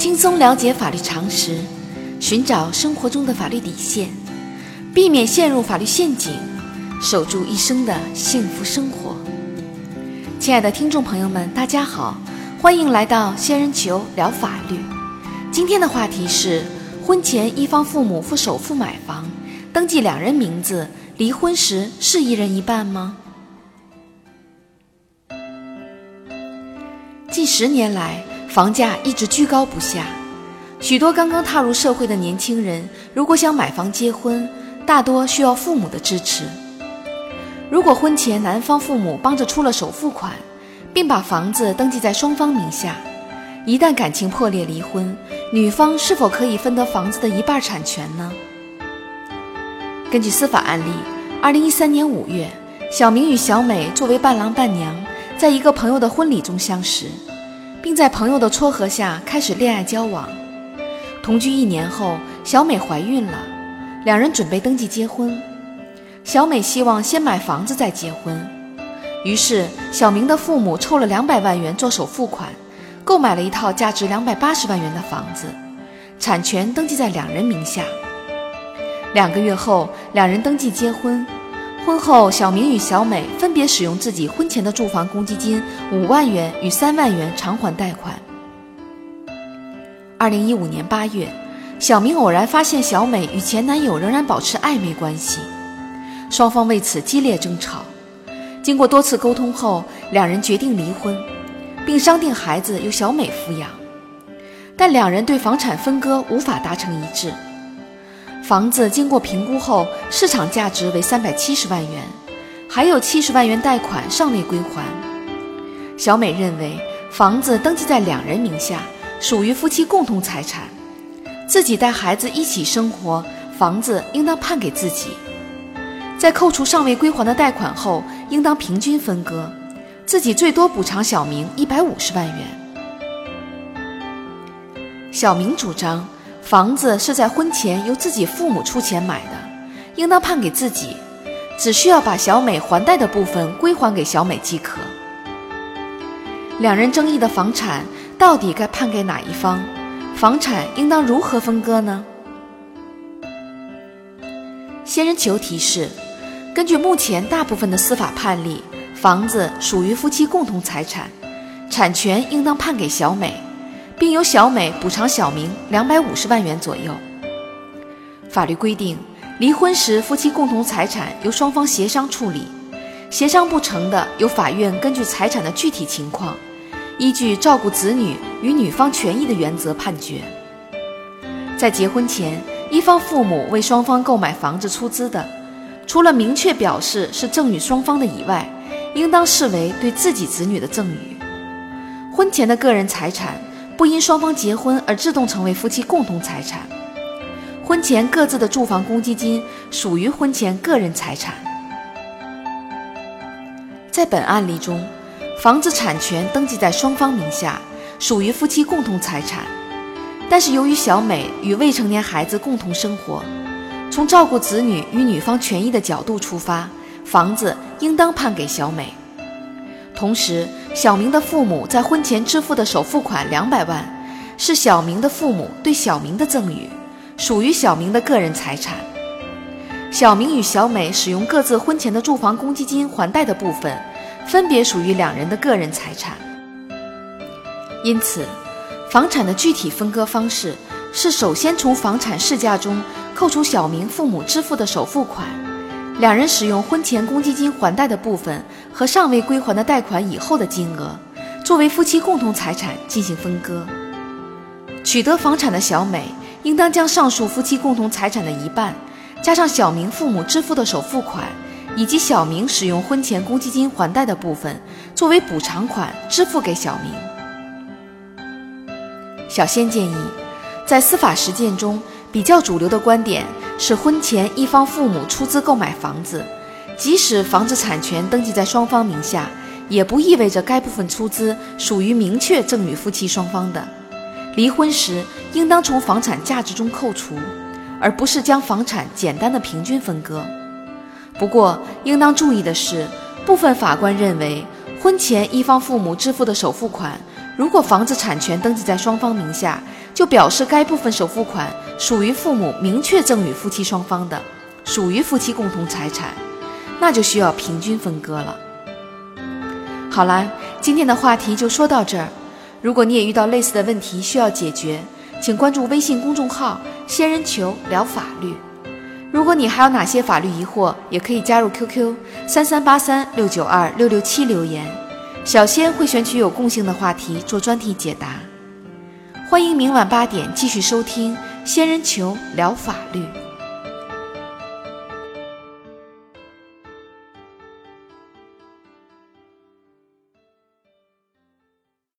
轻松了解法律常识，寻找生活中的法律底线，避免陷入法律陷阱，守住一生的幸福生活。亲爱的听众朋友们，大家好，欢迎来到仙人球聊法律。今天的话题是：婚前一方父母付首付买房，登记两人名字，离婚时是一人一半吗？近十年来，房价一直居高不下。许多刚刚踏入社会的年轻人，如果想买房结婚，大多需要父母的支持。如果婚前男方父母帮着出了首付款，并把房子登记在双方名下，一旦感情破裂离婚，女方是否可以分得房子的一半产权呢？根据司法案例，二零一三年五月，小明与小美作为伴郎伴娘。在一个朋友的婚礼中相识，并在朋友的撮合下开始恋爱交往。同居一年后，小美怀孕了，两人准备登记结婚。小美希望先买房子再结婚，于是小明的父母凑了两百万元做首付款，购买了一套价值两百八十万元的房子，产权登记在两人名下。两个月后，两人登记结婚。婚后，小明与小美分别使用自己婚前的住房公积金五万元与三万元偿还贷款。二零一五年八月，小明偶然发现小美与前男友仍然保持暧昧关系，双方为此激烈争吵。经过多次沟通后，两人决定离婚，并商定孩子由小美抚养，但两人对房产分割无法达成一致。房子经过评估后，市场价值为三百七十万元，还有七十万元贷款尚未归还。小美认为房子登记在两人名下，属于夫妻共同财产，自己带孩子一起生活，房子应当判给自己。在扣除尚未归还的贷款后，应当平均分割，自己最多补偿小明一百五十万元。小明主张。房子是在婚前由自己父母出钱买的，应当判给自己，只需要把小美还贷的部分归还给小美即可。两人争议的房产到底该判给哪一方？房产应当如何分割呢？仙人球提示：根据目前大部分的司法判例，房子属于夫妻共同财产，产权应当判给小美。并由小美补偿小明两百五十万元左右。法律规定，离婚时夫妻共同财产由双方协商处理，协商不成的，由法院根据财产的具体情况，依据照顾子女与女方权益的原则判决。在结婚前，一方父母为双方购买房子出资的，除了明确表示是赠与双方的以外，应当视为对自己子女的赠与。婚前的个人财产。不因双方结婚而自动成为夫妻共同财产。婚前各自的住房公积金属于婚前个人财产。在本案例中，房子产权登记在双方名下，属于夫妻共同财产。但是由于小美与未成年孩子共同生活，从照顾子女与女方权益的角度出发，房子应当判给小美。同时，小明的父母在婚前支付的首付款两百万，是小明的父母对小明的赠与，属于小明的个人财产。小明与小美使用各自婚前的住房公积金还贷的部分，分别属于两人的个人财产。因此，房产的具体分割方式是首先从房产市价中扣除小明父母支付的首付款。两人使用婚前公积金还贷的部分和尚未归还的贷款以后的金额，作为夫妻共同财产进行分割。取得房产的小美应当将上述夫妻共同财产的一半，加上小明父母支付的首付款，以及小明使用婚前公积金还贷的部分，作为补偿款支付给小明。小仙建议，在司法实践中，比较主流的观点。是婚前一方父母出资购买房子，即使房子产权登记在双方名下，也不意味着该部分出资属于明确赠与夫妻双方的。离婚时应当从房产价值中扣除，而不是将房产简单的平均分割。不过，应当注意的是，部分法官认为，婚前一方父母支付的首付款，如果房子产权登记在双方名下，就表示该部分首付款属于父母明确赠与夫妻双方的，属于夫妻共同财产，那就需要平均分割了。好了，今天的话题就说到这儿。如果你也遇到类似的问题需要解决，请关注微信公众号“仙人球聊法律”。如果你还有哪些法律疑惑，也可以加入 QQ 三三八三六九二六六七留言，小仙会选取有共性的话题做专题解答。欢迎明晚八点继续收听《仙人球聊法律》。